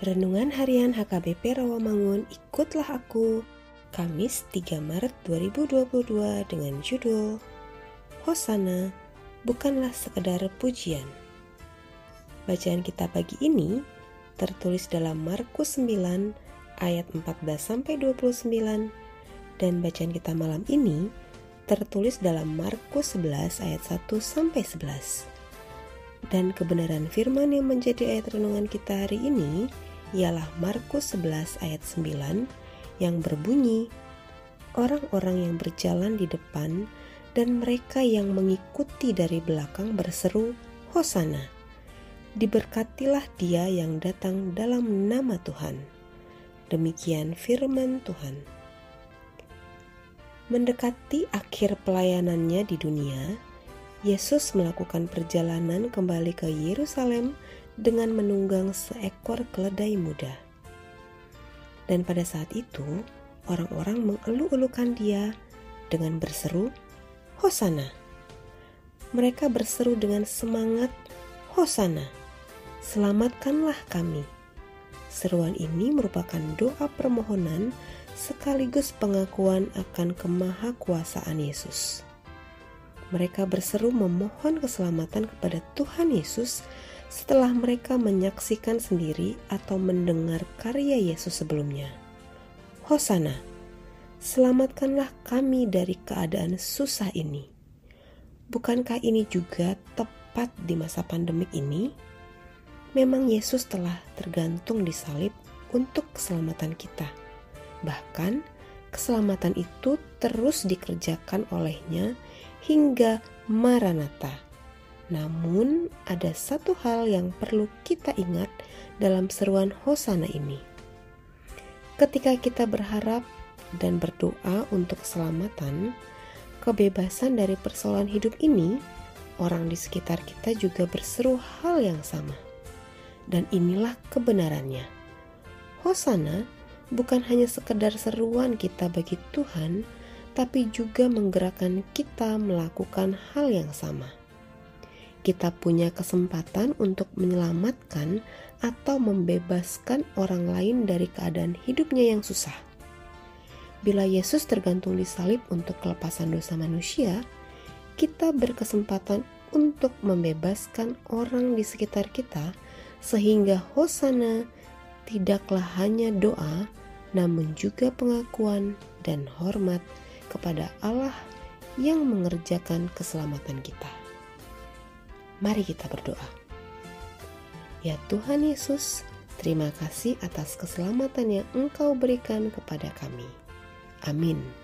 Renungan Harian HKBP Rawamangun Ikutlah Aku Kamis 3 Maret 2022 dengan judul Hosana bukanlah sekedar pujian. Bacaan kita pagi ini tertulis dalam Markus 9 ayat 14-29 dan bacaan kita malam ini tertulis dalam Markus 11 ayat 1-11 dan kebenaran firman yang menjadi ayat renungan kita hari ini ialah Markus 11 ayat 9 yang berbunyi, Orang-orang yang berjalan di depan dan mereka yang mengikuti dari belakang berseru, Hosana! Diberkatilah dia yang datang dalam nama Tuhan. Demikian firman Tuhan. Mendekati akhir pelayanannya di dunia, Yesus melakukan perjalanan kembali ke Yerusalem dengan menunggang seekor keledai muda. Dan pada saat itu, orang-orang mengeluh-elukan dia dengan berseru, Hosana. Mereka berseru dengan semangat, Hosana, selamatkanlah kami. Seruan ini merupakan doa permohonan sekaligus pengakuan akan kemahakuasaan Yesus mereka berseru memohon keselamatan kepada Tuhan Yesus setelah mereka menyaksikan sendiri atau mendengar karya Yesus sebelumnya. Hosana, selamatkanlah kami dari keadaan susah ini. Bukankah ini juga tepat di masa pandemik ini? Memang Yesus telah tergantung di salib untuk keselamatan kita. Bahkan, keselamatan itu terus dikerjakan olehnya hingga Maranatha. Namun, ada satu hal yang perlu kita ingat dalam seruan Hosana ini. Ketika kita berharap dan berdoa untuk keselamatan, kebebasan dari persoalan hidup ini, orang di sekitar kita juga berseru hal yang sama. Dan inilah kebenarannya. Hosana bukan hanya sekedar seruan kita bagi Tuhan, tapi juga menggerakkan kita melakukan hal yang sama. Kita punya kesempatan untuk menyelamatkan atau membebaskan orang lain dari keadaan hidupnya yang susah. Bila Yesus tergantung di salib untuk kelepasan dosa manusia, kita berkesempatan untuk membebaskan orang di sekitar kita, sehingga Hosana tidaklah hanya doa, namun juga pengakuan dan hormat kepada Allah yang mengerjakan keselamatan kita. Mari kita berdoa. Ya Tuhan Yesus, terima kasih atas keselamatan yang Engkau berikan kepada kami. Amin.